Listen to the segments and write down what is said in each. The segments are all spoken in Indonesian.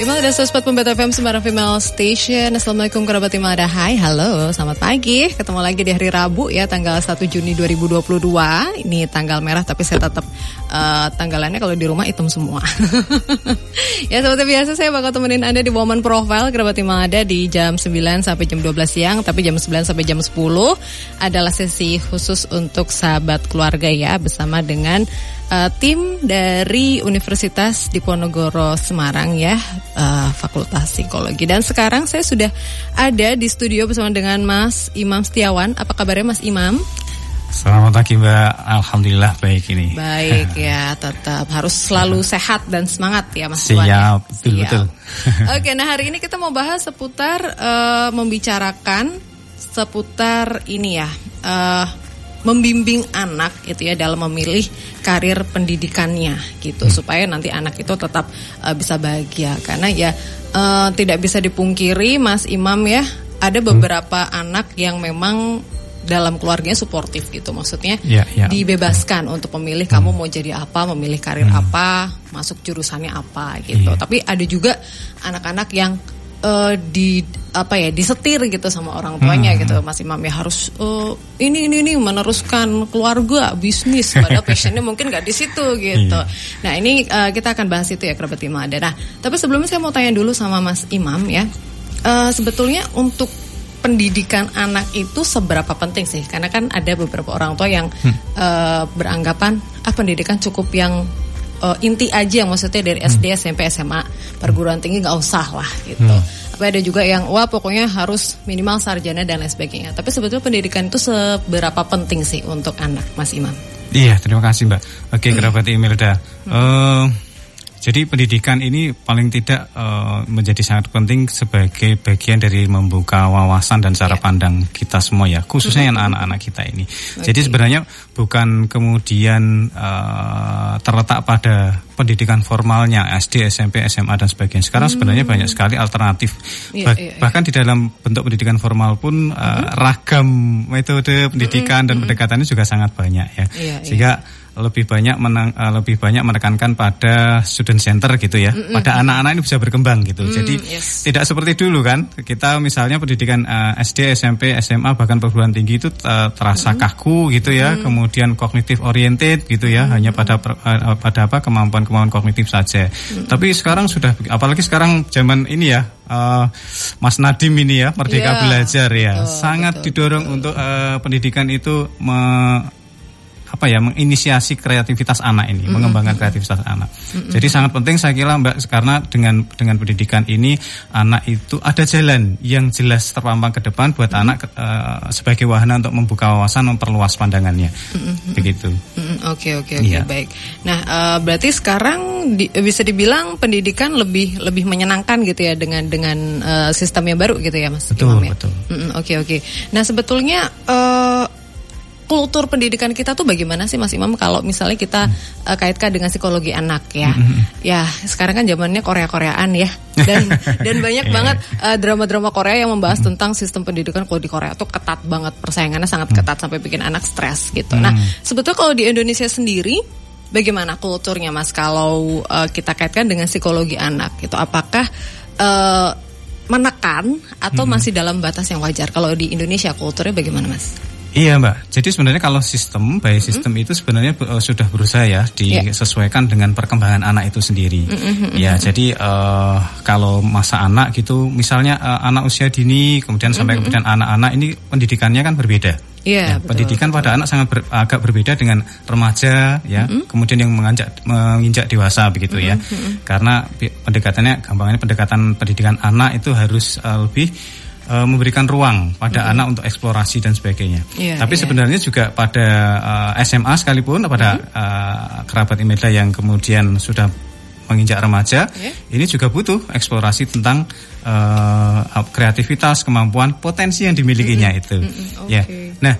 Imal ada Sospat Pembeta FM Semarang Female Station. Assalamualaikum kerabat Imelda Hai, halo, selamat pagi. Ketemu lagi di hari Rabu ya Tanggal 1 Juni 2022 Ini tanggal merah tapi saya tetap uh, Tanggalannya kalau di rumah hitam semua. Ya seperti biasa saya bakal temenin Anda di Woman Profile. Kerabat Imelda di jam 9 sampai jam 12 siang Tapi jam 9 sampai jam 10 Adalah sesi khusus untuk sahabat keluarga ya Bersama dengan uh, tim dari Universitas Diponegoro Semarang ya, uh, Fakultas Psikologi. Dan sekarang saya sudah ada di studio bersama dengan Mas Imam Setiawan. Apa kabarnya Mas Imam? Selamat pagi Mbak, Alhamdulillah baik ini. Baik ya, tetap harus selalu sehat dan semangat ya Mas Siap, ya. betul Siap. betul. Oke, nah hari ini kita mau bahas seputar uh, membicarakan seputar ini ya. Uh, membimbing anak itu ya dalam memilih karir pendidikannya gitu hmm. supaya nanti anak itu tetap uh, bisa bahagia karena ya uh, tidak bisa dipungkiri Mas Imam ya ada hmm. beberapa hmm. anak yang memang dalam keluarganya suportif gitu maksudnya ya, ya. dibebaskan hmm. untuk memilih hmm. kamu mau jadi apa memilih karir hmm. apa masuk jurusannya apa gitu ya. tapi ada juga anak-anak yang uh, di apa ya disetir gitu sama orang tuanya hmm. gitu Mas Imam ya harus uh, ini ini ini meneruskan keluarga bisnis padahal passionnya mungkin nggak di situ gitu. Iya. Nah ini uh, kita akan bahas itu ya kerabat Imam ada. Nah tapi sebelumnya saya mau tanya dulu sama Mas Imam ya uh, sebetulnya untuk pendidikan anak itu seberapa penting sih? Karena kan ada beberapa orang tua yang hmm. uh, beranggapan ah pendidikan cukup yang uh, inti aja maksudnya dari SD, hmm. SMP, SMA, perguruan tinggi nggak usah lah gitu. Hmm. Tapi ada juga yang wah pokoknya harus minimal sarjana dan lain sebagainya. Tapi sebetulnya pendidikan itu seberapa penting sih untuk anak, Mas Imam? Iya, terima kasih Mbak. Oke, kerabat Imelda. Hmm. Uh, jadi pendidikan ini paling tidak uh, menjadi sangat penting sebagai bagian dari membuka wawasan dan cara yeah. pandang kita semua ya, khususnya yang anak-anak kita ini. Okay. Jadi sebenarnya bukan kemudian uh, terletak pada pendidikan formalnya SD, SMP, SMA dan sebagainya. Sekarang hmm. sebenarnya banyak sekali alternatif. Yeah, bah yeah, yeah. Bahkan di dalam bentuk pendidikan formal pun uh, hmm. ragam metode pendidikan hmm. dan pendekatannya juga sangat banyak ya. Yeah, Sehingga lebih banyak menang, uh, lebih banyak menekankan pada student center gitu ya. Mm -hmm. Pada anak-anak ini bisa berkembang gitu. Mm, Jadi yes. tidak seperti dulu kan. Kita misalnya pendidikan uh, eh, SD, SMP, SMA bahkan perguruan tinggi itu uh, terasa mm -hmm. kaku gitu ya. Mm -hmm. Kemudian kognitif oriented gitu ya, mm -hmm. hanya pada uh, pada apa kemampuan-kemampuan kognitif saja. Mm -hmm. Tapi sekarang sudah apalagi sekarang zaman ini ya uh, Mas Nadim ini ya Merdeka yeah. Belajar ya. Oh, Sangat betul, didorong betul. untuk uh, pendidikan itu me apa ya menginisiasi kreativitas anak ini, mm -hmm. mengembangkan kreativitas anak. Mm -hmm. Jadi sangat penting saya kira Mbak karena dengan dengan pendidikan ini anak itu ada jalan yang jelas terpampang ke depan buat mm -hmm. anak uh, sebagai wahana untuk membuka wawasan, memperluas pandangannya. Mm -hmm. Begitu. Oke oke oke iya. baik. Nah uh, berarti sekarang di, bisa dibilang pendidikan lebih lebih menyenangkan gitu ya dengan dengan uh, sistem yang baru gitu ya Mas. Betul Imam, ya? betul. Oke oke. Okay, okay. Nah sebetulnya uh, kultur pendidikan kita tuh bagaimana sih Mas Imam kalau misalnya kita hmm. uh, kaitkan dengan psikologi anak ya. Hmm. Ya, sekarang kan zamannya Korea-Koreaan ya. Dan dan banyak yeah. banget uh, drama-drama Korea yang membahas hmm. tentang sistem pendidikan kalau di Korea tuh ketat banget persaingannya sangat ketat hmm. sampai bikin anak stres gitu. Hmm. Nah, sebetulnya kalau di Indonesia sendiri bagaimana kulturnya Mas kalau uh, kita kaitkan dengan psikologi anak gitu. Apakah uh, menekan atau hmm. masih dalam batas yang wajar? Kalau di Indonesia kulturnya bagaimana Mas? Iya mbak, jadi sebenarnya kalau sistem, baik sistem mm-hmm. itu sebenarnya uh, sudah berusaha ya disesuaikan yeah. dengan perkembangan anak itu sendiri. Mm-hmm. Ya, jadi uh, kalau masa anak gitu, misalnya uh, anak usia dini, kemudian sampai mm-hmm. kemudian anak-anak ini pendidikannya kan berbeda. Yeah, ya, betul, pendidikan betul. pada anak sangat ber, agak berbeda dengan remaja, ya, mm-hmm. kemudian yang menginjak menginjak dewasa begitu mm-hmm. ya, karena pendekatannya, gampangnya pendekatan pendidikan anak itu harus uh, lebih uh, memberikan ruang pada mm-hmm. anak untuk eksplorasi dan sebagainya. Yeah, Tapi yeah. sebenarnya juga pada uh, eh, SMA sekalipun pada mm-hmm. uh, kerabat Imelda yang kemudian sudah menginjak remaja, yeah. ini juga butuh eksplorasi tentang uh, kreativitas, kemampuan, potensi yang dimilikinya mm-hmm. itu. Mm-hmm. Okay. Ya. Nah,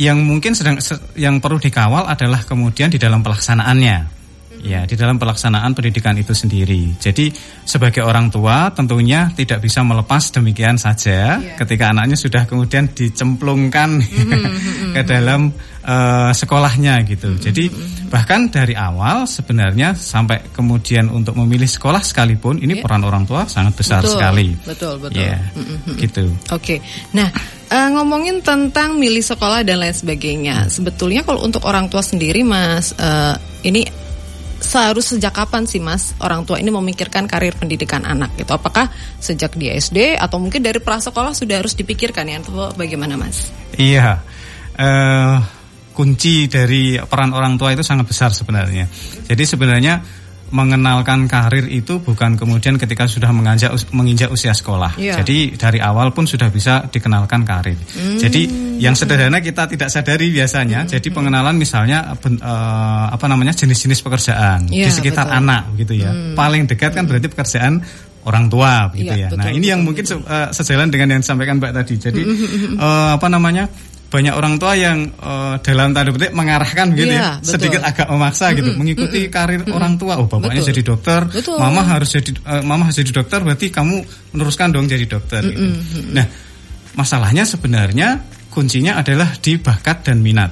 yang mungkin sedang yang perlu dikawal adalah kemudian di dalam pelaksanaannya. Ya, di dalam pelaksanaan pendidikan itu sendiri. Jadi sebagai orang tua tentunya tidak bisa melepas demikian saja Iya. ketika anaknya sudah kemudian dicemplungkan ke dalam eh, sekolahnya gitu. Jadi bahkan dari awal sebenarnya sampai kemudian untuk memilih sekolah sekalipun ini Iya. peran orang tua sangat besar Betul, sekali. betul, betul. Ya, gitu. Oke, nah eh, ngomongin tentang milih sekolah dan lain sebagainya, sebetulnya kalau untuk orang tua sendiri, Mas, eh, ini seharus sejak kapan sih, Mas, orang tua ini memikirkan karir pendidikan anak gitu? Apakah sejak di SD atau mungkin dari prasekolah sudah harus dipikirkan ya? Atau bagaimana, Mas? Iya, eh, kunci dari peran orang tua itu sangat besar sebenarnya. Jadi sebenarnya mengenalkan karir itu bukan kemudian ketika sudah menginjak menginjak usia sekolah. Iya. Jadi dari awal pun sudah bisa dikenalkan karir. Hmm. Jadi yang sederhana kita tidak sadari biasanya. Jadi pengenalan misalnya ben- eh, apa namanya jenis-jenis pekerjaan Iya, di sekitar betul. Anak gitu ya. Paling dekat kan berarti pekerjaan orang tua gitu Iya, ya. nah betul, ini yang betul, mungkin eh, sejalan dengan yang disampaikan Mbak tadi. Jadi eh, apa namanya? Banyak orang tua yang eh, dalam tanda petik mengarahkan gitu ya, betul. sedikit agak memaksa gitu, mengikuti karir orang tua. Oh, bapaknya Betul. jadi dokter, Betul. mama harus jadi eh, mama harus jadi dokter, berarti kamu meneruskan dong jadi dokter. gitu. Nah, masalahnya sebenarnya kuncinya adalah di bakat dan minat.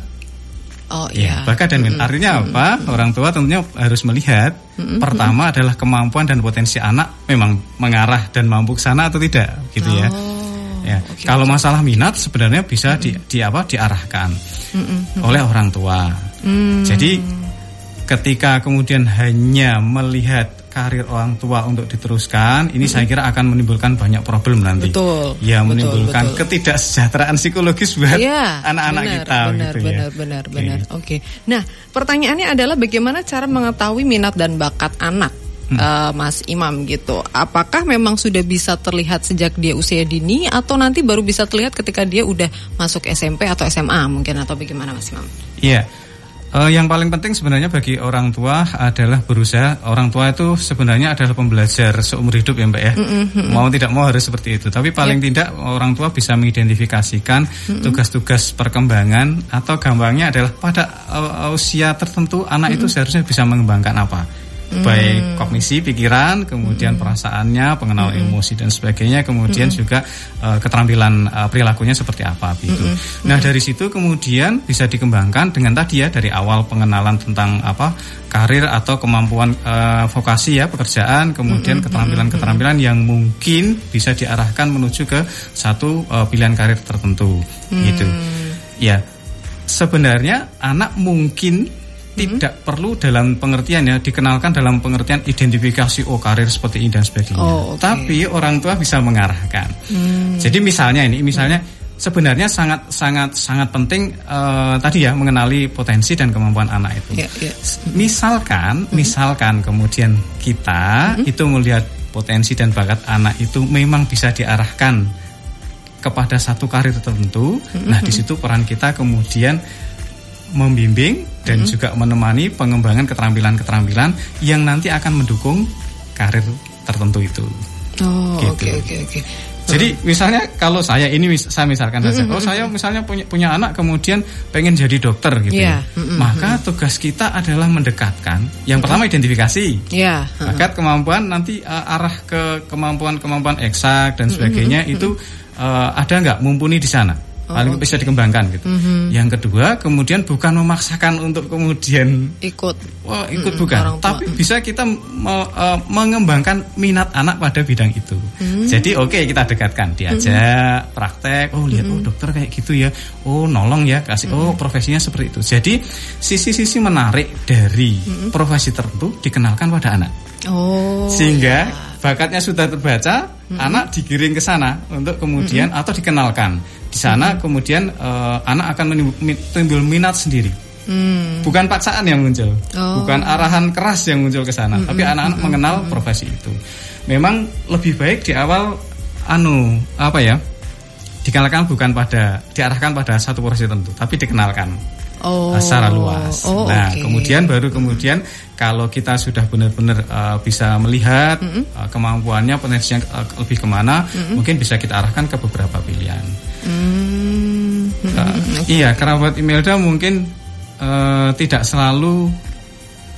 Oh Ya, iya. bakat dan minat. Artinya apa? Orang tua tentunya harus melihat pertama adalah kemampuan dan potensi anak memang mengarah dan mampu ke sana atau tidak, gitu ya. Oh, Ya, oke. kalau masalah minat sebenarnya bisa di, di apa diarahkan oleh orang tua. Hmm. Jadi ketika kemudian hanya melihat karir orang tua untuk diteruskan, ini saya kira akan menimbulkan banyak problem nanti. Betul, Ya, menimbulkan betul. ketidaksejahteraan psikologis buat Iya, anak-anak benar, kita benar, gitu ya. benar, benar, Oke. benar. Oke. Nah, pertanyaannya adalah bagaimana cara mengetahui minat dan bakat anak, Hmm. eh, Mas Imam gitu? Apakah memang sudah bisa terlihat sejak dia usia dini atau nanti baru bisa terlihat ketika dia udah masuk SMP atau SMA mungkin atau bagaimana, Mas Imam? Iya. Eh, yang paling penting sebenarnya bagi orang tua adalah berusaha orang tua itu sebenarnya adalah pembelajar seumur hidup ya Mbak ya. Mau tidak mau harus seperti itu. Tapi paling tidak orang tua bisa mengidentifikasikan tugas-tugas perkembangan atau gampangnya adalah pada eh, usia tertentu anak itu seharusnya bisa mengembangkan apa. Baik kognisi, pikiran, kemudian perasaannya, pengenalan emosi dan sebagainya, kemudian juga eh, keterampilan eh, perilakunya seperti apa gitu. Nah, dari situ kemudian bisa dikembangkan dengan tadi ya dari awal pengenalan tentang apa karir atau kemampuan eh, vokasi ya pekerjaan, kemudian keterampilan-keterampilan yang mungkin bisa diarahkan menuju ke satu eh, pilihan karir tertentu gitu. Ya. Sebenarnya anak mungkin tidak perlu dalam pengertian ya dikenalkan dalam pengertian identifikasi oh karir seperti ini dan sebagainya. Oh, oke. Tapi orang tua bisa mengarahkan. Jadi misalnya ini misalnya sebenarnya sangat sangat sangat penting eh, tadi ya mengenali potensi dan kemampuan anak itu. Ya, ya. Misalkan misalkan kemudian kita itu melihat potensi dan bakat anak itu memang bisa diarahkan kepada satu karir tertentu. Nah, di situ peran kita kemudian membimbing dan juga menemani pengembangan keterampilan-keterampilan yang nanti akan mendukung karir tertentu itu. Oh, Gitu. oke oke oke. Jadi misalnya kalau saya ini mis- saya misalkan saja, oh saya misalnya punya punya anak kemudian pengen jadi dokter gitu, Iya, ya. maka tugas kita adalah mendekatkan. Yang pertama identifikasi, Ya. bakat kemampuan nanti uh, arah ke kemampuan-kemampuan eksak dan sebagainya itu uh, ada nggak mumpuni di sana paling bisa dikembangkan gitu. Yang kedua kemudian bukan memaksakan untuk kemudian Ikut. wah ikut Mm-mm, bukan. orang tua. tapi bisa kita me- uh, mengembangkan minat anak pada bidang itu. Jadi oke kita dekatkan. Diajak praktek. Oh lihat oh dokter kayak gitu ya. Oh nolong ya kasih. Oh profesinya seperti itu. Jadi sisi-sisi menarik dari profesi tertentu dikenalkan pada anak. Oh. sehingga bakatnya sudah terbaca, anak digiring ke sana untuk kemudian atau dikenalkan. Di sana kemudian eh, anak akan timbul minat sendiri. Hmm. Bukan paksaan yang muncul, Oh. bukan arahan keras yang muncul ke sana, tapi anak-anak mengenal profesi itu. Memang lebih baik di awal anu apa ya? Dikenalkan bukan pada diarahkan pada satu profesi tertentu, tapi dikenalkan Oh. uh, secara luas. Oh, nah, oke. kemudian baru kemudian kalau kita sudah benar-benar uh, bisa melihat uh, kemampuannya potensinya uh, lebih ke mana, mungkin bisa kita arahkan ke beberapa pilihan. Hmm. Uh, Iya, kerabat Imelda mungkin uh, tidak selalu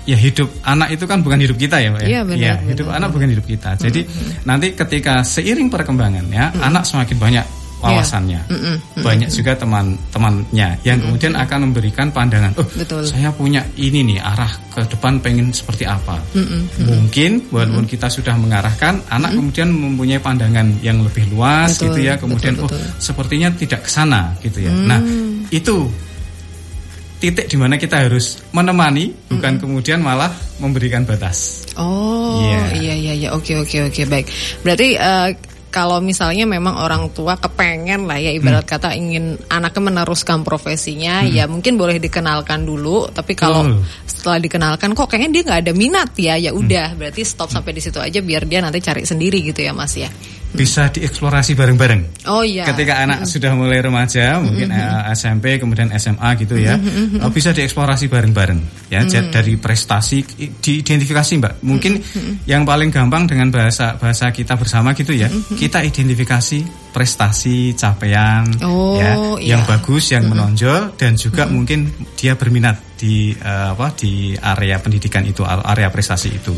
ya hidup anak itu kan bukan hidup kita ya Pak ya. Iya, benar, ya, benar. hidup anak bukan hidup kita. Jadi nanti ketika seiring perkembangannya anak semakin banyak wawasannya. Mm, mm, mm, Banyak juga teman-temannya yang kemudian akan memberikan pandangan, "Oh, Betul. saya punya ini nih arah ke depan pengen seperti apa." Mm, Mungkin walaupun kita sudah mengarahkan, anak kemudian mempunyai pandangan yang lebih luas Betul, gitu ya. Kemudian betul, betul. oh, sepertinya tidak ke sana gitu ya. Nah, itu titik di mana kita harus menemani bukan kemudian malah memberikan batas. Oh, Iya. iya iya iya. Oke oke oke baik. Berarti eh, kalau misalnya memang orang tua kepengen lah ya ibarat Hmm. kata ingin anaknya meneruskan profesinya, ya mungkin boleh dikenalkan dulu. Tapi kalau Betul. setelah dikenalkan kok kayaknya dia nggak ada minat ya, ya Hmm. udah. Berarti stop sampai di situ aja biar dia nanti cari sendiri gitu ya Mas ya. Bisa dieksplorasi bareng-bareng. Oh iya. Ketika anak sudah mulai remaja, mungkin eh, SMP kemudian SMA gitu ya, eh, bisa dieksplorasi bareng-bareng ya ja- dari prestasi diidentifikasi Mbak. Mungkin yang paling gampang dengan bahasa bahasa kita bersama gitu ya, kita identifikasi prestasi, capaian Oh, ya iya. yang bagus, yang menonjol dan juga mungkin dia berminat di eh, apa di area pendidikan itu, area prestasi itu.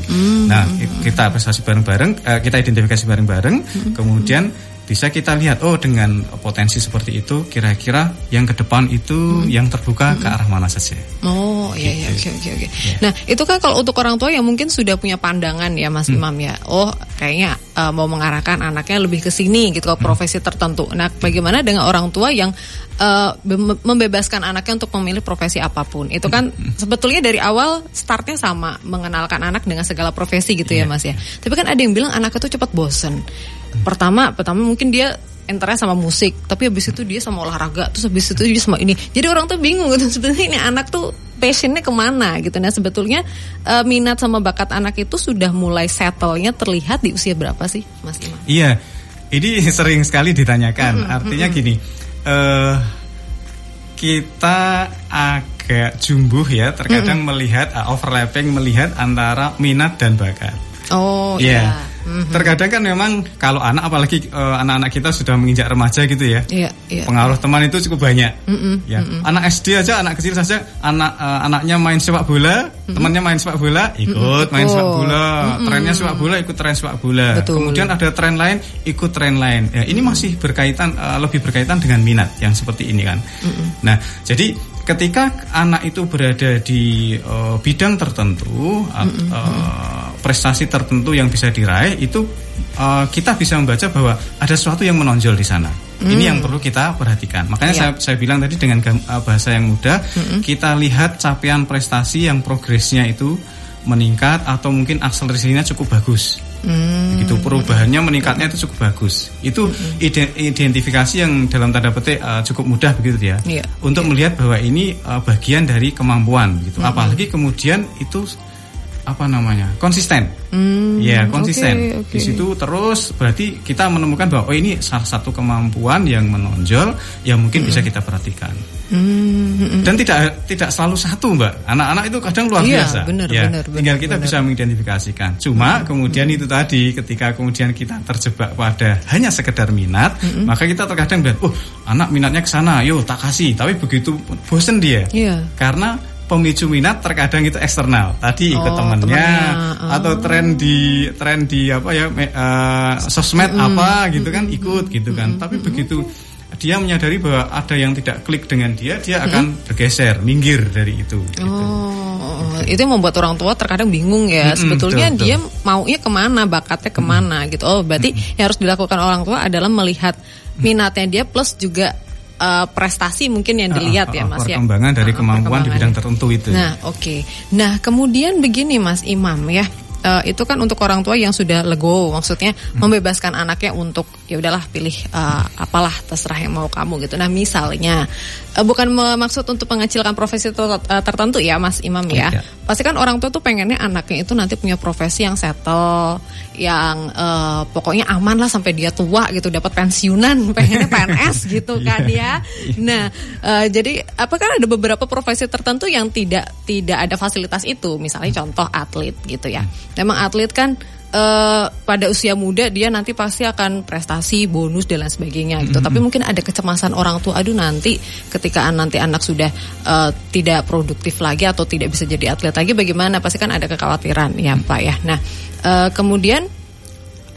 Nah, kita prestasi bareng-bareng, eh, kita identifikasi bareng-bareng, kemudian bisa kita lihat oh dengan potensi seperti itu kira-kira yang ke depan itu yang terbuka ke arah mana saja. Oh iya iya oke oke oke. Nah itu kan kalau untuk orang tua yang mungkin sudah punya pandangan ya Mas Imam ya. Oh kayaknya eh, mau mengarahkan anaknya lebih ke sini gitu ke profesi tertentu. Nah bagaimana dengan orang tua yang be- membebaskan anaknya untuk memilih profesi apa pun? Itu kan sebetulnya dari awal startnya sama mengenalkan anak dengan segala profesi gitu ya Mas ya. Tapi kan ada yang bilang anaknya tuh cepat bosen. Pertama pertama mungkin dia enternya sama musik, tapi habis itu dia sama olahraga, terus habis itu dia sama ini. Jadi orang tuh bingung gitu sebenarnya ini anak tuh passionnya ke mana gitu. Nah sebetulnya eh, minat sama bakat anak itu sudah mulai settle-nya terlihat di usia berapa sih, Mas Imam? Iya, ini sering sekali ditanyakan. Artinya gini, eh kita agak jumbuh ya, terkadang melihat uh, overlapping melihat antara minat dan bakat. Oh Iya. iya. Mhm. Terkadang kan memang kalau anak apalagi eh, anak-anak kita sudah menginjak remaja gitu ya. Iya, iya. Pengaruh teman itu cukup banyak. ya. Anak SD aja, anak kecil saja, anak eh, anaknya main sepak bola, temannya main sepak bola, ikut main sepak bola. Trennya sepak bola, ikut tren sepak bola. Betul. Kemudian ada tren lain, ikut tren lain. Ya, ini masih berkaitan eh, lebih berkaitan dengan minat yang seperti ini kan. Nah, jadi ketika anak itu berada di eh, bidang tertentu, at- eh, prestasi tertentu yang bisa diraih, itu eh, kita bisa membaca bahwa ada sesuatu yang menonjol di sana. Ini yang perlu kita perhatikan. Makanya Iya. saya saya bilang tadi dengan eh, bahasa yang mudah, kita lihat capaian prestasi yang progresnya itu meningkat atau mungkin akselerasinya cukup bagus. Hmm. Begitu perubahannya meningkatnya itu cukup bagus. Itu ide- identifikasi yang dalam tanda petik eh, cukup mudah begitu ya. Iya. Untuk melihat bahwa ini eh, bagian dari kemampuan gitu. Apalagi kemudian itu apa namanya? konsisten. Hmm, Ya, konsisten. oke, oke. Di situ terus berarti kita menemukan bahwa oh ini salah satu kemampuan yang menonjol yang mungkin bisa kita perhatikan. Hmm, Dan tidak tidak selalu satu, Mbak. Anak-anak itu kadang luar Iya, biasa. benar, ya, benar, tinggal benar, kita benar. bisa mengidentifikasikan. Cuma kemudian itu tadi ketika kemudian kita terjebak pada hanya sekedar minat, maka kita terkadang bilang, "Oh, anak minatnya ke sana, yuk tak kasih." Tapi begitu bosen dia. Iya. Karena pemicu minat terkadang itu eksternal. Tadi ikut Oh, temennya temannya. Oh. atau tren di tren di apa ya me- eh, sosmed apa gitu kan ikut gitu kan. Tapi begitu dia menyadari bahwa ada yang tidak klik dengan dia, dia akan bergeser, minggir dari itu. gitu. Oh, itu yang membuat orang tua terkadang bingung ya. Mm-mm, Sebetulnya betul, dia maunya ke mana, bakatnya ke mana gitu. Oh, berarti yang harus dilakukan orang tua adalah melihat minatnya dia plus juga eh, prestasi mungkin yang dilihat Ah, ya, ah, Mas ya. perkembangan dari Ah, kemampuan di bidang tertentu itu. Nah, oke. Nah, kemudian begini Mas Imam ya. Eh, itu kan untuk orang tua yang sudah legowo, maksudnya Hmm. membebaskan anaknya untuk ya udahlah pilih eh, apalah terserah yang mau kamu gitu. Nah, misalnya eh, bukan maksud untuk mengecilkan profesi eh, tertentu ya, Mas Imam ya. Tidak. Pasti kan orang tua tuh pengennya anaknya itu nanti punya profesi yang settle, yang eh, pokoknya aman lah sampai dia tua gitu, dapat pensiunan, pengennya PNS gitu kan ya. Nah, eh, jadi apakah ada beberapa profesi tertentu yang tidak tidak ada fasilitas itu? Misalnya contoh atlet gitu ya. Memang atlet kan uh, pada usia muda dia nanti pasti akan prestasi, bonus dan lain sebagainya gitu. Mm-hmm. Tapi mungkin ada kecemasan orang tua, aduh nanti ketika nanti anak sudah uh, tidak produktif lagi atau tidak bisa jadi atlet lagi, bagaimana? Pasti kan ada kekhawatiran ya Pak ya. Nah uh, kemudian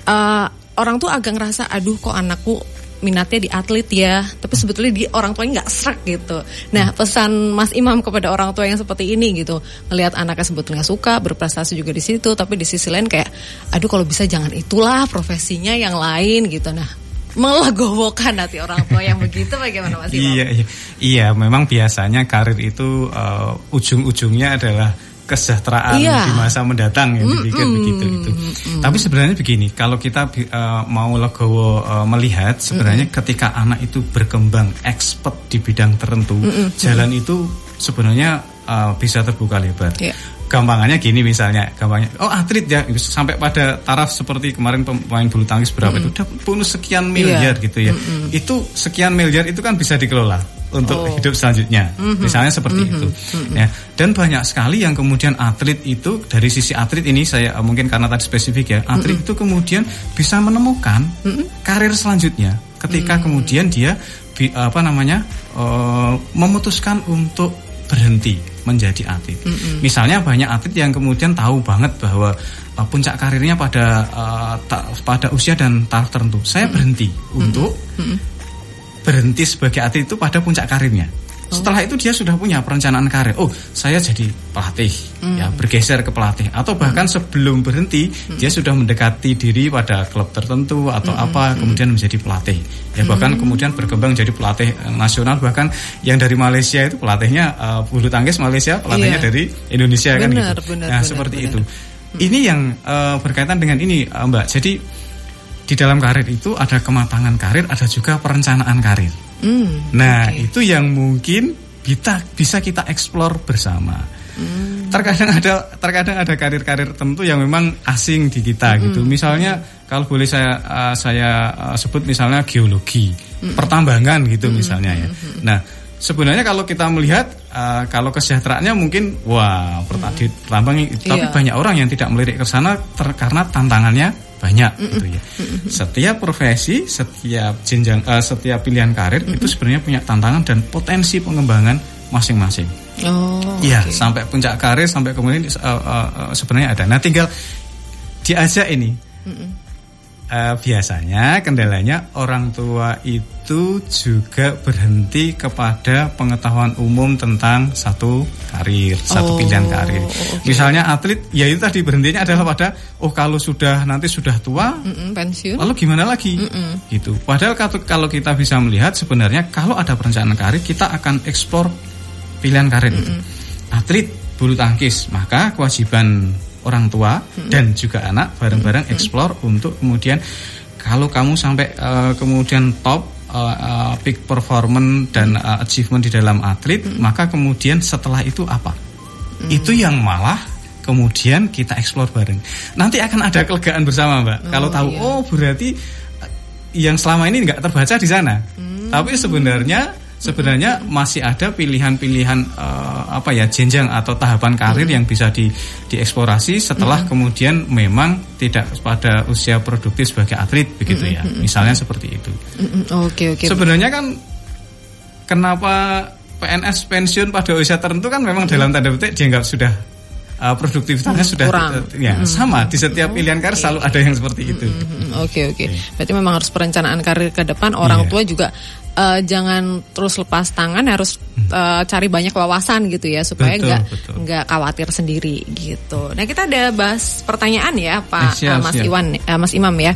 uh, orang tuh agak ngerasa, aduh kok anakku minatnya di atlet ya, tapi sebetulnya di orang tuanya nggak serak gitu. Nah pesan Mas Imam kepada orang tua yang seperti ini gitu, melihat anaknya sebetulnya suka berprestasi juga di situ, tapi di sisi lain kayak, aduh kalau bisa jangan itulah profesinya yang lain gitu. Nah melegowokan hati orang tua yang begitu bagaimana Mas Imam? Iya, iya, iya memang biasanya karir itu uh, ujung-ujungnya adalah kesejahteraan iya. di masa mendatang yang dipikir mm -mm. begitu itu. Mm -mm. Tapi sebenarnya begini, kalau kita uh, mau legowo uh, melihat sebenarnya mm -mm. ketika anak itu berkembang expert di bidang tertentu, mm -mm. jalan itu sebenarnya uh, bisa terbuka lebar. Yeah. Gampangannya gini misalnya, gampangnya, oh atlet ya sampai pada taraf seperti kemarin pemain bulu tangkis berapa mm -mm. itu udah bonus sekian miliar yeah. gitu ya. Mm -mm. Itu sekian miliar itu kan bisa dikelola untuk oh. hidup selanjutnya. Mm-hmm. Misalnya seperti mm-hmm. itu. Mm-hmm. Ya. Dan banyak sekali yang kemudian atlet itu dari sisi atlet ini saya mungkin karena tadi spesifik ya, atlet mm-hmm. itu kemudian bisa menemukan mm-hmm. karir selanjutnya ketika mm-hmm. kemudian dia apa namanya uh, memutuskan untuk berhenti menjadi atlet. Mm-hmm. Misalnya banyak atlet yang kemudian tahu banget bahwa uh, puncak karirnya pada uh, ta- pada usia dan taraf tertentu. Saya berhenti mm-hmm. untuk mm-hmm berhenti sebagai atlet itu pada puncak karirnya. Oh. Setelah itu dia sudah punya perencanaan karir. Oh, saya jadi pelatih, mm. ya bergeser ke pelatih. Atau bahkan mm. sebelum berhenti, mm. dia sudah mendekati diri pada klub tertentu atau mm. apa, hmm. kemudian menjadi pelatih. Ya bahkan mm. kemudian berkembang jadi pelatih eh, nasional. Bahkan yang dari Malaysia itu pelatihnya uh, bulu tangkis Malaysia, pelatihnya yeah. dari Indonesia benar, kan gitu. Benar, nah benar, seperti benar. itu. Ini yang uh, berkaitan dengan ini, uh, Mbak. Jadi di dalam karir itu ada kematangan karir, ada juga perencanaan karir. Mm, nah, okay. itu yang mungkin kita bisa kita eksplor bersama. Mm. Terkadang ada terkadang ada karir-karir tertentu yang memang asing di kita mm. gitu. Misalnya mm. kalau boleh saya uh, saya uh, sebut misalnya geologi, mm. pertambangan gitu mm. misalnya ya. Mm. Nah, sebenarnya kalau kita melihat uh, kalau kesejahteraannya mungkin wah pertadi mm. tambang tapi yeah. banyak orang yang tidak melirik ke sana karena tantangannya banyak mm -mm. gitu ya. Mm -mm. Setiap profesi, setiap jenjang uh, setiap pilihan karir mm -mm. itu sebenarnya punya tantangan dan potensi pengembangan masing-masing. Oh. Iya, okay. sampai puncak karir sampai kemudian uh, uh, uh, sebenarnya ada. Nah, tinggal diajak ini. Mm -mm uh, biasanya kendalanya orang tua itu juga berhenti kepada pengetahuan umum tentang satu karir, satu oh, pilihan karir. Okay. Misalnya atlet, ya itu tadi berhentinya adalah pada oh kalau sudah nanti sudah tua, mm -mm, pensiun. Lalu gimana lagi? Mm -mm. Gitu. Padahal kalau kita bisa melihat sebenarnya kalau ada perencanaan karir kita akan eksplor pilihan karir mm -mm. Atlet bulu tangkis, maka kewajiban orang tua hmm. dan juga anak bareng-bareng hmm. eksplor untuk kemudian kalau kamu sampai uh, kemudian top uh, uh, peak performance dan uh, achievement di dalam atlet, hmm. maka kemudian setelah itu apa? Hmm. Itu yang malah kemudian kita eksplor bareng. Nanti akan ada kelegaan bersama, Mbak. Oh, kalau tahu, iya. oh berarti yang selama ini nggak terbaca di sana. Hmm. Tapi sebenarnya sebenarnya masih ada pilihan-pilihan uh, apa ya jenjang atau tahapan karir yang bisa di dieksplorasi setelah kemudian memang tidak pada usia produktif sebagai atlet begitu ya misalnya seperti itu. Oke oke. Sebenarnya kan kenapa PNS pensiun pada usia tertentu kan memang dalam tanda petik dianggap sudah uh, produktivitasnya hmm, sudah kurang. ya hmm. sama di setiap pilihan karir selalu ada yang seperti itu. Oke hmm, oke. Okay, okay. Berarti memang harus perencanaan karir ke depan orang yeah. tua juga uh, jangan terus lepas tangan harus uh, cari banyak wawasan gitu ya supaya nggak nggak khawatir sendiri gitu. Nah kita ada bahas pertanyaan ya Pak eh, siap, uh, Mas siap. Iwan uh, Mas Imam ya.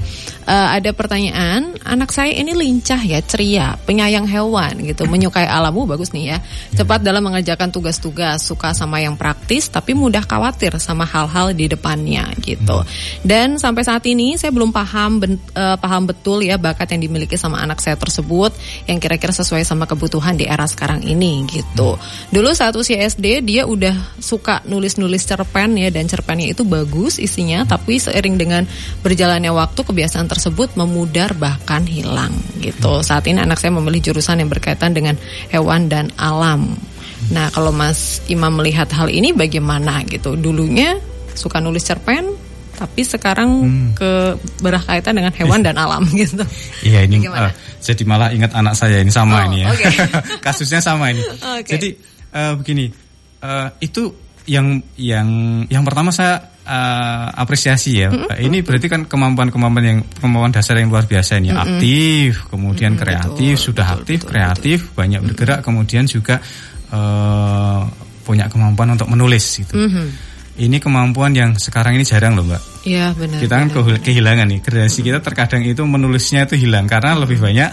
Uh, ada pertanyaan anak saya ini lincah ya ceria penyayang hewan gitu menyukai alammu bagus nih ya cepat dalam mengerjakan tugas-tugas suka sama yang praktis tapi mudah khawatir sama hal-hal di depannya gitu. Dan sampai saat ini saya belum paham ben, uh, paham betul ya bakat yang dimiliki sama anak saya tersebut yang kira-kira sesuai sama kebutuhan di era sekarang ini gitu. Hmm. Dulu saat usia SD dia udah suka nulis-nulis cerpen ya dan cerpennya itu bagus isinya hmm. tapi seiring dengan berjalannya waktu kebiasaan tersebut memudar bahkan hilang gitu. Hmm. Saat ini anak saya memilih jurusan yang berkaitan dengan hewan dan alam. Nah, kalau Mas Imam melihat hal ini bagaimana gitu? Dulunya suka nulis cerpen tapi sekarang hmm. ke berkaitan dengan hewan dan alam gitu. Iya ini uh, jadi malah ingat anak saya ini sama oh, ini ya. Okay. Kasusnya sama ini. Okay. Jadi uh, begini, uh, itu yang yang yang pertama saya uh, apresiasi ya. Mm-hmm. Ini berarti kan kemampuan-kemampuan yang kemampuan dasar yang luar biasa ini. Mm-hmm. Aktif, kemudian mm-hmm, kreatif, betul, sudah betul, aktif, betul, kreatif, betul. banyak bergerak, kemudian juga uh, punya kemampuan untuk menulis gitu. Mm-hmm. Ini kemampuan yang sekarang ini jarang loh, Mbak. Iya, benar. Kita kan benar. kehilangan nih. Generasi kita terkadang itu menulisnya itu hilang karena lebih banyak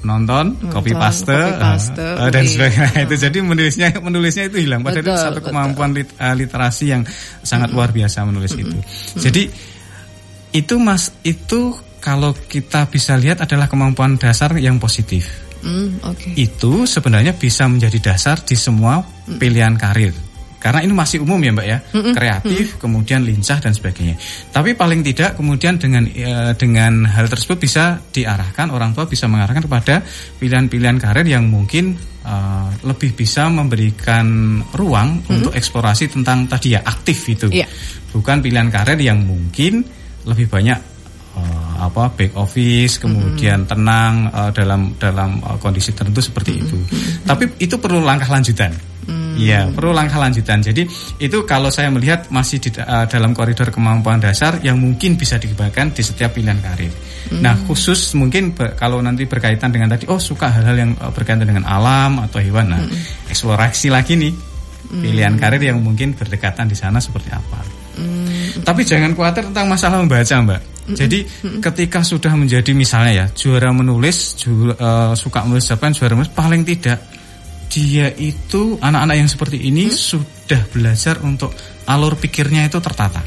nonton, nonton copy paste, copy paste uh, dan sebagainya itu jadi menulisnya menulisnya itu hilang padahal betul, itu satu kemampuan lit, uh, literasi yang sangat mm luar biasa menulis mm itu mm jadi itu mas itu kalau kita bisa lihat adalah kemampuan dasar yang positif mm, okay. itu sebenarnya bisa menjadi dasar di semua pilihan karir karena ini masih umum ya mbak ya kreatif kemudian lincah dan sebagainya tapi paling tidak kemudian dengan e, dengan hal tersebut bisa diarahkan orang tua bisa mengarahkan kepada pilihan-pilihan karir yang mungkin e, lebih bisa memberikan ruang mm-hmm. untuk eksplorasi tentang tadi ya aktif itu yeah. bukan pilihan karir yang mungkin lebih banyak uh, apa back office kemudian mm-hmm. tenang uh, dalam dalam uh, kondisi tertentu seperti itu. Tapi itu perlu langkah lanjutan. Iya, hmm. perlu langkah lanjutan. Jadi itu kalau saya melihat masih di uh, dalam koridor kemampuan dasar yang mungkin bisa dikembangkan di setiap pilihan karir. Hmm. Nah, khusus mungkin ber, kalau nanti berkaitan dengan tadi, oh suka hal-hal yang uh, berkaitan dengan alam atau hewan, nah hmm. eksplorasi lagi nih hmm. pilihan karir yang mungkin berdekatan di sana seperti apa. Hmm. Tapi jangan khawatir tentang masalah membaca, Mbak. Hmm. Jadi hmm. ketika sudah menjadi misalnya ya juara menulis, ju, uh, suka menulis juara menulis paling tidak dia itu anak-anak yang seperti ini hmm? sudah belajar untuk alur pikirnya itu tertata.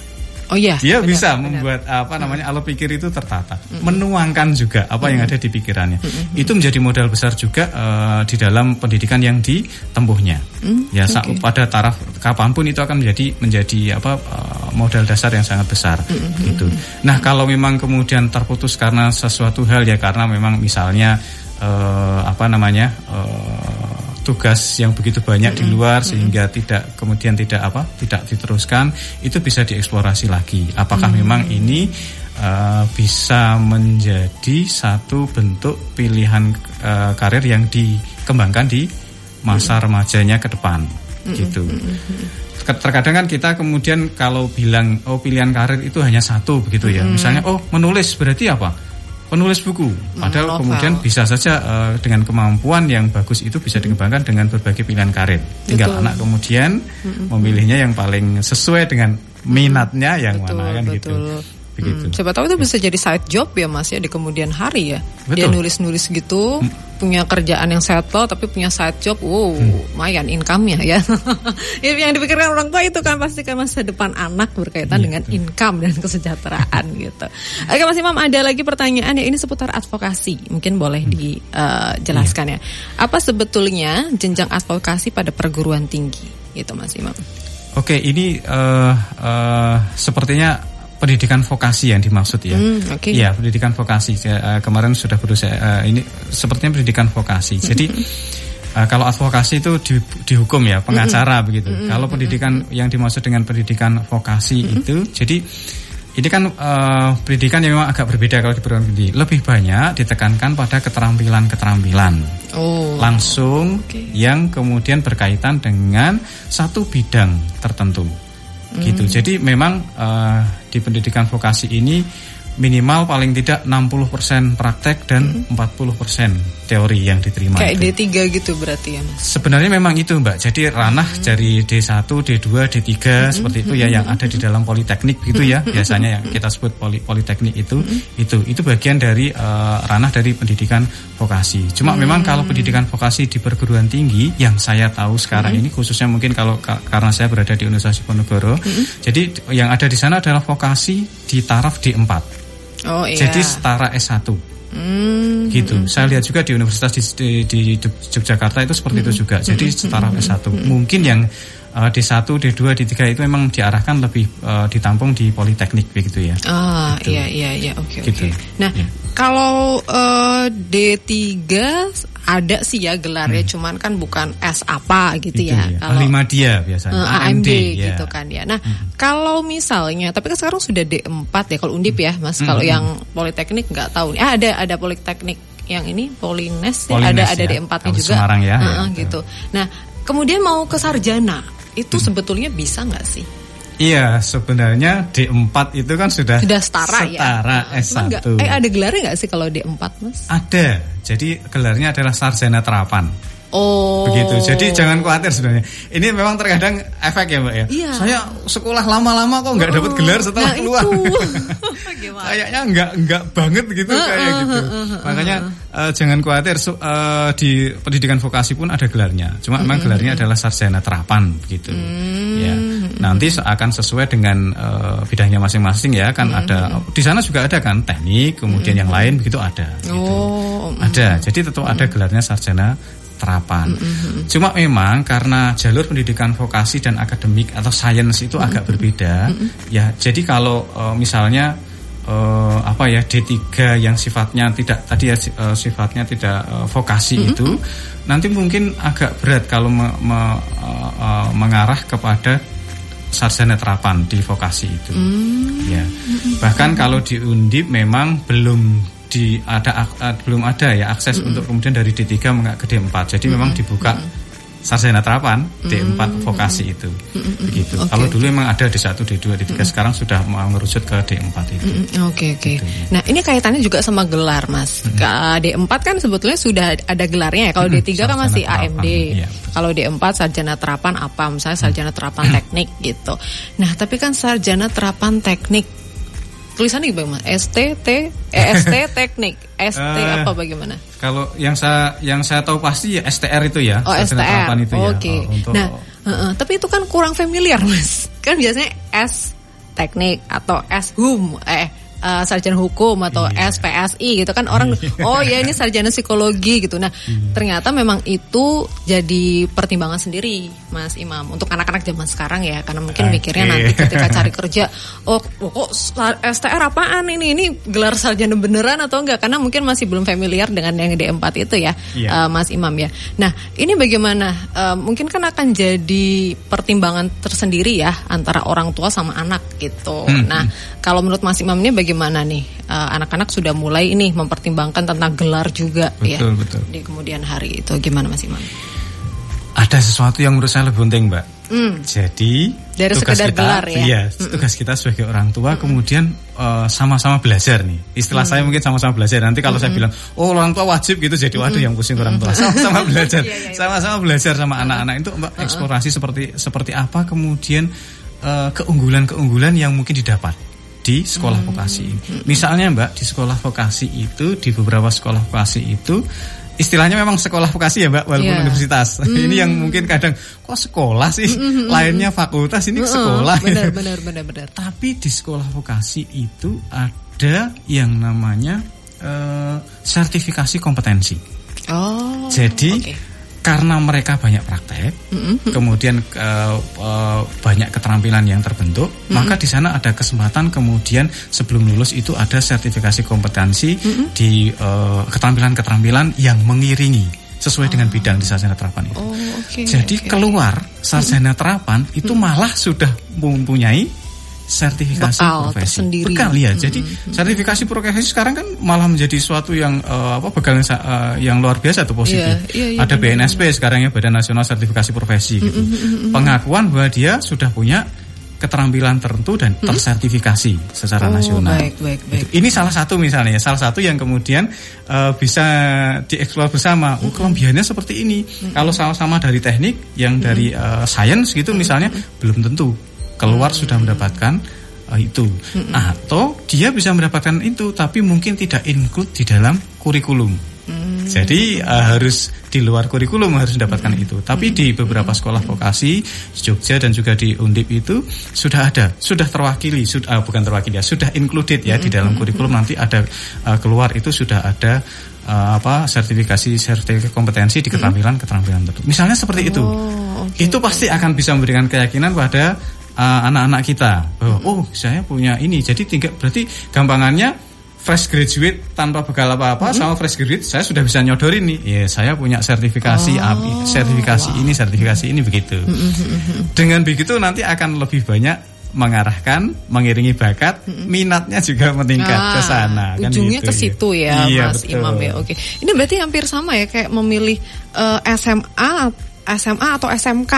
Oh iya. Dia benar, bisa benar. membuat apa namanya alur pikir itu tertata, mm -hmm. menuangkan juga apa mm -hmm. yang ada di pikirannya. Mm -hmm. Itu menjadi modal besar juga uh, di dalam pendidikan yang ditempuhnya. Mm -hmm. Ya okay. pada taraf kapan pun itu akan menjadi menjadi apa uh, modal dasar yang sangat besar mm -hmm. gitu. Nah kalau memang kemudian terputus karena sesuatu hal ya karena memang misalnya uh, apa namanya uh, tugas yang begitu banyak mm -hmm. di luar sehingga mm -hmm. tidak kemudian tidak apa tidak diteruskan itu bisa dieksplorasi lagi apakah mm -hmm. memang ini uh, bisa menjadi satu bentuk pilihan uh, karir yang dikembangkan di masa mm -hmm. remajanya ke depan mm -hmm. gitu terkadang kan kita kemudian kalau bilang oh pilihan karir itu hanya satu begitu ya mm -hmm. misalnya oh menulis berarti apa penulis buku. Padahal hmm, kemudian bisa saja uh, dengan kemampuan yang bagus itu bisa dikembangkan dengan berbagai pilihan karir. Tinggal betul. anak kemudian hmm, memilihnya yang paling sesuai dengan minatnya yang betul, mana kan gitu. betul. gitu. Begitu. Hmm, siapa tahu itu bisa jadi side job ya Mas ya di kemudian hari ya. Betul. Dia nulis-nulis gitu, hmm. punya kerjaan yang settle tapi punya side job. Wow, hmm. lumayan income-nya ya. yang dipikirkan orang tua itu kan pasti kan masa depan anak berkaitan ya, dengan income dan kesejahteraan gitu. Oke Mas Imam ada lagi pertanyaan ya ini seputar advokasi. Mungkin boleh hmm. dijelaskan uh, ya. Apa sebetulnya jenjang advokasi pada perguruan tinggi gitu Mas Imam? Oke, ini uh, uh, sepertinya pendidikan vokasi yang dimaksud ya. Hmm, okay. Ya, pendidikan vokasi. Uh, kemarin sudah berusaha uh, ini sepertinya pendidikan vokasi. Hmm. Jadi uh, kalau advokasi itu di, dihukum ya, pengacara hmm. begitu. Hmm. Kalau pendidikan yang dimaksud dengan pendidikan vokasi hmm. itu jadi ini kan uh, pendidikan yang memang agak berbeda kalau di perguruan tinggi. Lebih banyak ditekankan pada keterampilan-keterampilan. Oh. Langsung okay. yang kemudian berkaitan dengan satu bidang tertentu gitu. Hmm. Jadi memang uh, di pendidikan vokasi ini minimal paling tidak 60% praktek dan hmm. 40% teori yang diterima Kayak itu. D3 gitu berarti ya Mas. Sebenarnya memang itu Mbak. Jadi ranah hmm. dari D1, D2, D3 hmm. seperti itu ya yang ada di dalam politeknik gitu ya. Hmm. Biasanya yang kita sebut poli, politeknik itu hmm. itu itu bagian dari uh, ranah dari pendidikan vokasi. Cuma hmm. memang kalau pendidikan vokasi di perguruan tinggi yang saya tahu sekarang hmm. ini khususnya mungkin kalau karena saya berada di Universitas Ponorogo. Hmm. Jadi yang ada di sana adalah vokasi di taraf D4. Oh iya. Jadi setara S1. Hmm. Gitu. Saya lihat juga di Universitas di, di, di Yogyakarta itu seperti hmm. itu juga. Jadi setara S1. Hmm. Mungkin yang uh, D1, D2, D3 itu memang diarahkan lebih uh, ditampung di politeknik begitu ya. Ah, gitu. iya iya iya. Oke okay, gitu. oke. Okay. Nah, ya. kalau uh, D3 ada sih ya gelarnya, hmm. cuman kan bukan S apa gitu Itu ya. ya. Kalau lima dia biasanya. Uh, AMD, ya. gitu kan ya. Nah, hmm. kalau misalnya, tapi kan sekarang sudah D4 ya kalau Undip ya, Mas. Hmm. Kalau yang Politeknik nggak tahu. Ah, ada ada Politeknik yang ini Polines, ya. ada ada ya. D4-nya juga. Semarang ya. Uh, ya. gitu. Nah, kemudian mau ke sarjana, itu hmm. sebetulnya bisa nggak sih? Iya, sebenarnya D4 itu kan sudah sudah setara, setara ya. Setara S1. Enggak, eh ada gelarnya nggak sih kalau D4, Mas? Ada. Jadi gelarnya adalah sarjana terapan. Oh. Begitu. Jadi jangan khawatir sebenarnya. Ini memang terkadang efek ya, Mbak ya. Iya. Saya sekolah lama-lama kok nggak oh, dapat gelar setelah nah keluar. Kayaknya nggak nggak banget gitu uh, kayak uh, gitu. Uh, uh, Makanya uh, jangan khawatir uh, di pendidikan vokasi pun ada gelarnya. Cuma memang gelarnya adalah sarjana terapan begitu. Hmm. Ya. Nanti akan sesuai dengan uh, bidangnya masing-masing ya kan ada di sana juga ada kan teknik, kemudian yang lain begitu ada gitu. Oh. Ada. Jadi tetap ada gelarnya sarjana terapan. Mm -hmm. Cuma memang karena jalur pendidikan vokasi dan akademik atau sains itu mm -hmm. agak berbeda, mm -hmm. ya. Jadi kalau uh, misalnya uh, apa ya D3 yang sifatnya tidak tadi ya uh, sifatnya tidak uh, vokasi mm -hmm. itu nanti mungkin agak berat kalau me, me, uh, uh, mengarah kepada sarjana terapan di vokasi itu. Mm -hmm. Ya. Bahkan kalau di Undip memang belum di ada uh, belum ada ya akses mm -hmm. untuk kemudian dari D3 ke D4. Jadi mm -hmm. memang dibuka mm -hmm. sarjana terapan D4 mm-hmm. vokasi itu. Mm-hmm. Begitu. Okay, Kalau dulu memang ada D1, D2, D3 mm-hmm. sekarang sudah mengerucut ke D4 itu. Oke, mm-hmm. oke. Okay, okay. gitu. Nah, ini kaitannya juga sama gelar, Mas. Mm-hmm. D4 kan sebetulnya sudah ada gelarnya ya. Kalau mm-hmm. D3 kan masih terapan. AMD. Iya, Kalau D4 sarjana terapan apa? Misalnya sarjana terapan teknik gitu. Nah, tapi kan sarjana terapan teknik tulisannya gimana? ST T eh, ST teknik. ST uh, apa bagaimana? kalau yang saya yang saya tahu pasti ya STR itu ya oh STR itu ya. oke. Okay. oh, nah uh, uh, tapi itu kan kurang familiar mas. Kan biasanya S teknik atau S hum eh uh, sarjana hukum atau yeah. SPSI gitu kan orang iya. oh ya ini sarjana psikologi gitu. Nah, yeah. ternyata memang itu jadi pertimbangan sendiri Mas Imam untuk anak-anak zaman sekarang ya karena mungkin okay. mikirnya nanti ketika cari kerja oh, oh kok STR apaan ini ini gelar sarjana beneran atau enggak karena mungkin masih belum familiar dengan yang D4 itu ya yeah. Iya. uh, Mas Imam ya. Nah, ini bagaimana uh, mungkin kan akan jadi pertimbangan tersendiri ya antara orang tua sama anak gitu. Hmm. Nah, kalau menurut Mas Imam ini bagaimana nih eh, anak-anak uh, sudah mulai ini mempertimbangkan tentang gelar juga betul, ya betul. di kemudian hari itu gimana Mas Imam? Ada sesuatu yang menurut saya lebih penting, Mbak. Hmm. Jadi dari tugas sekedar kita, gelar ya. Iya, hmm. tugas kita sebagai orang tua hmm. kemudian sama eh, sama-sama belajar nih. Istilah hmm. saya mungkin sama-sama belajar. Nanti kalau hmm. saya bilang, "Oh, orang tua wajib gitu." Jadi waduh hmm. yang pusing orang tua. Sama-sama belajar. Iya, iya, iya. Sama-sama belajar sama anak-anak itu Mbak eksplorasi seperti seperti apa kemudian uh, keunggulan-keunggulan yang mungkin didapat di sekolah hmm. vokasi. Misalnya Mbak di sekolah vokasi itu di beberapa sekolah vokasi itu istilahnya memang sekolah vokasi ya Mbak walaupun yeah. universitas. Mm. ini yang mungkin kadang kok sekolah sih, mm, lainnya fakultas ini sekolah. Benar benar benar benar. Tapi di sekolah vokasi itu ada yang namanya uh, sertifikasi kompetensi. Oh. Jadi okay karena mereka banyak praktek, mm-hmm. kemudian uh, uh, banyak keterampilan yang terbentuk, mm-hmm. maka di sana ada kesempatan kemudian sebelum lulus itu ada sertifikasi kompetensi mm-hmm. di uh, keterampilan-keterampilan yang mengiringi sesuai oh. dengan bidang di sarjana terapan itu. Oh, okay, Jadi okay. keluar sarjana terapan itu malah sudah mempunyai sertifikasi Bekal profesi. Tersendiri. Bekal ya. Hmm. Jadi sertifikasi profesi sekarang kan malah menjadi suatu yang uh, apa bekal yang, uh, yang luar biasa atau positif. Yeah, yeah, yeah, Ada benar, BNSP benar. sekarang ya Badan Nasional Sertifikasi Profesi gitu. Mm -hmm. Pengakuan bahwa dia sudah punya keterampilan tertentu dan hmm? tersertifikasi secara oh, nasional. Baik, baik, baik. Ini salah satu misalnya, salah satu yang kemudian uh, bisa dieksplor bersama. Oh, kelebihannya seperti ini. Hmm. Kalau sama-sama dari teknik, yang hmm. dari uh, sains gitu misalnya hmm. belum tentu keluar hmm. sudah mendapatkan uh, itu hmm. atau dia bisa mendapatkan itu tapi mungkin tidak include di dalam kurikulum. Hmm. Jadi uh, harus di luar kurikulum harus mendapatkan hmm. itu. Tapi hmm. di beberapa sekolah vokasi Jogja dan juga di Undip itu sudah ada, sudah terwakili, sudah uh, bukan terwakili ya, sudah included ya di dalam kurikulum nanti ada uh, keluar itu sudah ada uh, apa sertifikasi sertifikasi kompetensi di keterampilan keterampilan tertentu. Misalnya seperti oh, itu. Okay, itu pasti akan bisa memberikan keyakinan pada uh, anak-anak kita bahwa oh saya punya ini jadi tinggal berarti gampangannya fresh graduate tanpa bekal apa-apa sama fresh graduate saya sudah bisa nyodorin nih. Ya, saya punya sertifikasi API, sertifikasi ini, sertifikasi ini begitu. Dengan begitu nanti akan lebih banyak mengarahkan, mengiringi bakat, minatnya juga meningkat ke sana. kan ujungnya gitu, ke situ ya, Iya, Mas betul. Imam ya. Oke. Ini berarti hampir sama ya kayak memilih eh, SMA SMA atau SMK.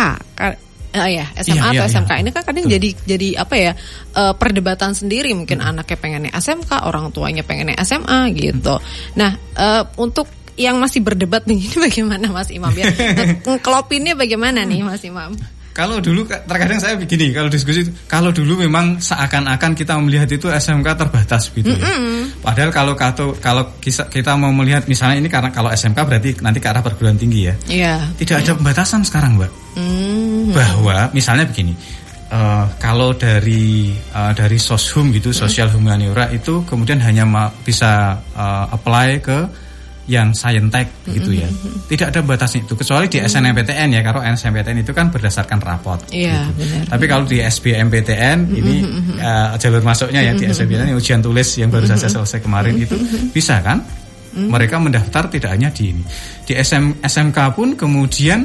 Ka- eh, ya, SMA Iya, atau iya, SMK iya. ini kan kadang jadi jadi apa ya eh, perdebatan sendiri mungkin anaknya pengennya SMK, orang tuanya pengennya SMA gitu. Nah, eh, untuk yang masih berdebat begini bagaimana Mas Imam ya? Ngeklopinnya bagaimana nih Mas Imam? Kalau dulu terkadang saya begini, kalau diskusi kalau dulu memang seakan-akan kita melihat itu SMK terbatas gitu ya. Padahal kalau kalau kalau kita, mau melihat misalnya ini karena kalau SMK berarti nanti ke arah perguruan tinggi ya. Iya. Tidak ada pembatasan sekarang, Mbak. Hmm. Bahwa misalnya begini. eh, kalau dari eh, dari soshum gitu, sosial humaniora itu kemudian hanya bisa eh, apply ke yang saintek gitu ya. Tidak ada batasnya itu kecuali di SNMPTN ya. Kalau SNMPTN itu kan berdasarkan rapot. Iya, gitu. benar. Tapi kalau di SBMPTN ini eh, jalur masuknya ya di SBMPTN ujian tulis yang baru saja selesai kemarin itu bisa kan? Mereka mendaftar tidak hanya di ini. Di SM, SMK pun kemudian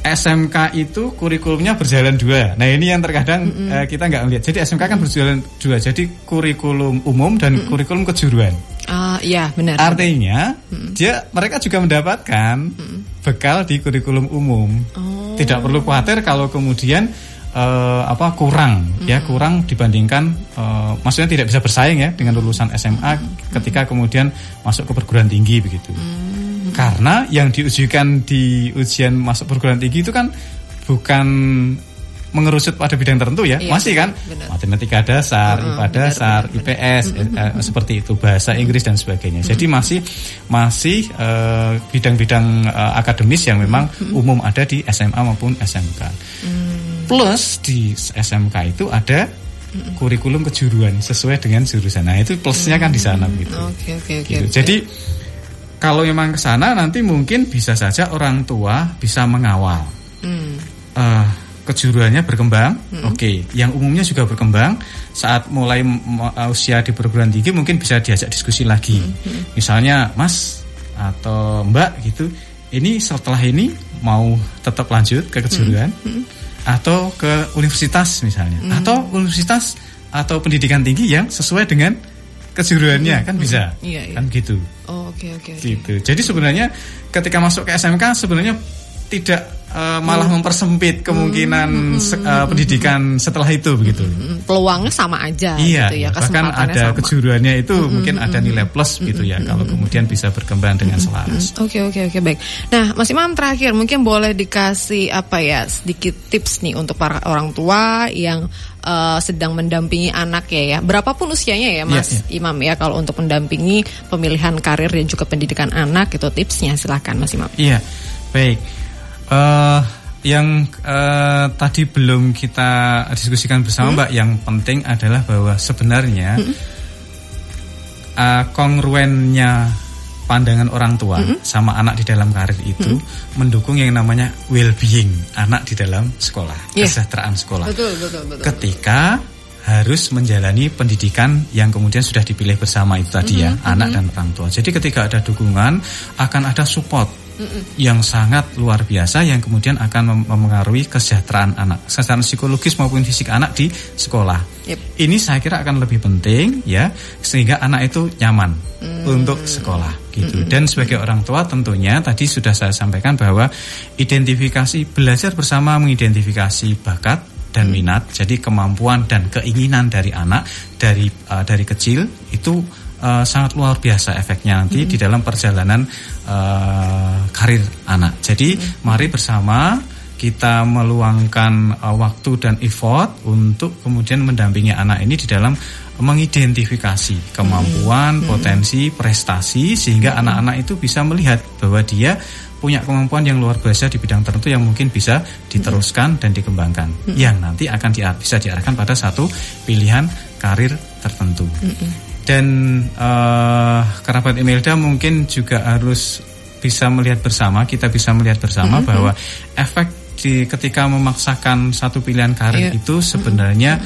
SMK itu kurikulumnya berjalan dua. Nah ini yang terkadang eh, kita nggak melihat. Jadi SMK kan berjalan dua. Jadi kurikulum umum dan kurikulum kejuruan. Ah, iya benar. Artinya dia mereka juga mendapatkan bekal di kurikulum umum. Oh. Tidak perlu khawatir kalau kemudian eh, apa kurang ya kurang dibandingkan eh, maksudnya tidak bisa bersaing ya dengan lulusan SMA ketika kemudian masuk ke perguruan tinggi begitu. Karena yang diujikan di ujian masuk perguruan tinggi itu kan bukan mengerucut pada bidang tertentu ya, Iya, masih kan benar. matematika dasar, Heeh, IPA dasar, benar, IPS eh, eh, seperti itu, bahasa Inggris dan sebagainya. Jadi masih masih eh, bidang-bidang eh, akademis yang memang umum ada di SMA maupun SMK. Plus di SMK itu ada kurikulum kejuruan sesuai dengan jurusan. Nah itu plusnya kan di sana begitu. Oke oke oke. Gitu. oke. Jadi kalau memang ke sana nanti mungkin bisa saja orang tua bisa mengawal Hmm. eh, kejuruannya berkembang, oke. Yang umumnya juga berkembang. Saat mulai uh, usia di perguruan tinggi mungkin bisa diajak diskusi lagi. Misalnya, Mas atau Mbak gitu, ini setelah ini mau tetap lanjut ke kejuruan atau ke universitas misalnya, atau universitas atau pendidikan tinggi yang sesuai dengan kejuruannya kan bisa, Iya, iya. kan gitu Oh, oke oke oke. gitu. Jadi sebenarnya ketika masuk ke SMK sebenarnya tidak eh, malah Hmm. mempersempit kemungkinan se- eh, pendidikan setelah itu begitu. Hmm, Peluangnya sama aja Iya, gitu ya. bahkan ada sama. kejuruannya itu mungkin ada nilai plus gitu ya kalau kemudian bisa berkembang dengan selaras. Oke oke oke baik. Nah Mas Imam terakhir mungkin boleh dikasih apa ya sedikit tips nih untuk para orang tua yang eh, sedang mendampingi anak ya ya. Berapapun usianya ya Mas Iya, Imam ya kalau untuk mendampingi pemilihan karir dan juga pendidikan anak itu tipsnya silahkan Mas Imam. Iya, baik. Eh yang eh, tadi belum kita diskusikan bersama Mbak, yang penting adalah bahwa sebenarnya eh, kongruennya pandangan orang tua sama anak di dalam karir itu mendukung yang namanya well-being anak di dalam sekolah, Iya. kesejahteraan sekolah. Betul betul betul. Ketika harus menjalani pendidikan yang kemudian sudah dipilih bersama itu tadi ya, anak dan orang tua. Jadi ketika ada dukungan akan ada support yang sangat luar biasa yang kemudian akan mem- memengaruhi kesejahteraan anak, kesejahteraan psikologis maupun fisik anak di sekolah. Yep. Ini saya kira akan lebih penting ya sehingga anak itu nyaman untuk sekolah gitu. Dan sebagai orang tua tentunya tadi sudah saya sampaikan bahwa identifikasi belajar bersama mengidentifikasi bakat dan minat. Jadi kemampuan dan keinginan dari anak dari uh, dari kecil itu uh, sangat luar biasa efeknya nanti di dalam perjalanan uh, karir anak. Jadi mari bersama kita meluangkan uh, waktu dan effort untuk kemudian mendampingi anak ini di dalam mengidentifikasi kemampuan, potensi, prestasi sehingga anak-anak itu bisa melihat bahwa dia punya kemampuan yang luar biasa di bidang tertentu yang mungkin bisa diteruskan dan dikembangkan. Yang nanti akan di, bisa diarahkan pada satu pilihan karir tertentu. Dan eh, kerabat Imelda mungkin juga harus bisa melihat bersama, kita bisa melihat bersama bahwa efek di ketika memaksakan satu pilihan karir Iya. itu sebenarnya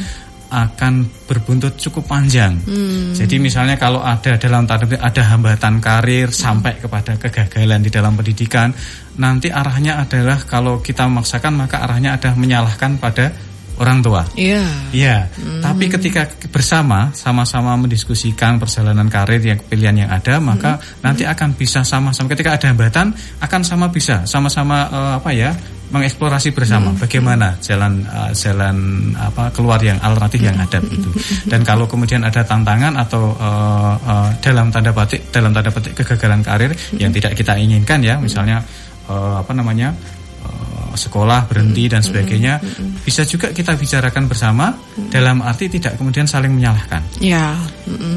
akan berbuntut cukup panjang. Hmm. Jadi misalnya kalau ada dalam tanda ada hambatan karir hmm. sampai kepada kegagalan di dalam pendidikan, nanti arahnya adalah kalau kita memaksakan maka arahnya ada menyalahkan pada orang tua. Iya. Yeah. Iya. Hmm. Tapi ketika bersama sama-sama mendiskusikan perjalanan karir yang pilihan yang ada, maka hmm. nanti akan bisa sama-sama ketika ada hambatan akan sama bisa sama-sama uh, apa ya mengeksplorasi bersama hmm. bagaimana jalan uh, jalan apa keluar yang alternatif yang ada itu. Dan kalau kemudian ada tantangan atau uh, uh, dalam tanda petik dalam tanda petik kegagalan karir yang tidak kita inginkan ya, misalnya uh, apa namanya sekolah berhenti dan sebagainya bisa juga kita bicarakan bersama dalam arti tidak kemudian saling menyalahkan. Ya.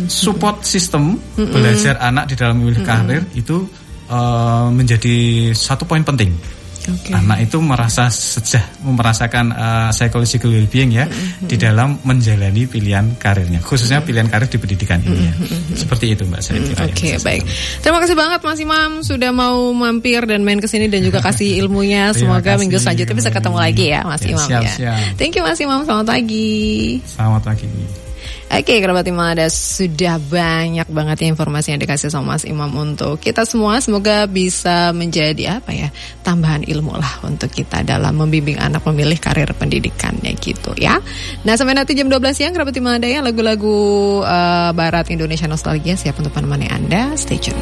Support sistem belajar anak di dalam memilih karir itu uh, menjadi satu poin penting. Okay. Anak itu merasa sejah, merasakan uh, psychological well-being ya mm-hmm. di dalam menjalani pilihan karirnya, khususnya pilihan karir di pendidikan ini ya. Mm-hmm. Seperti itu Mbak saya Oke, okay, baik. Terima kasih banget Mas Imam sudah mau mampir dan main ke sini dan juga kasih ilmunya. Semoga kasih, minggu selanjutnya bisa ketemu lagi ya Mas ya, Imam siap, ya. Siap. Thank you Mas Imam, selamat pagi. Selamat pagi. Oke, kerabat Imam ada sudah banyak banget ya informasi yang dikasih sama Mas Imam untuk kita semua. Semoga bisa menjadi apa ya tambahan ilmu lah untuk kita dalam membimbing anak memilih karir pendidikannya gitu ya. Nah sampai nanti jam 12 siang kerabat Imam ada ya lagu-lagu uh, Barat Indonesia Nostalgia siap untuk menemani Anda. Stay tune.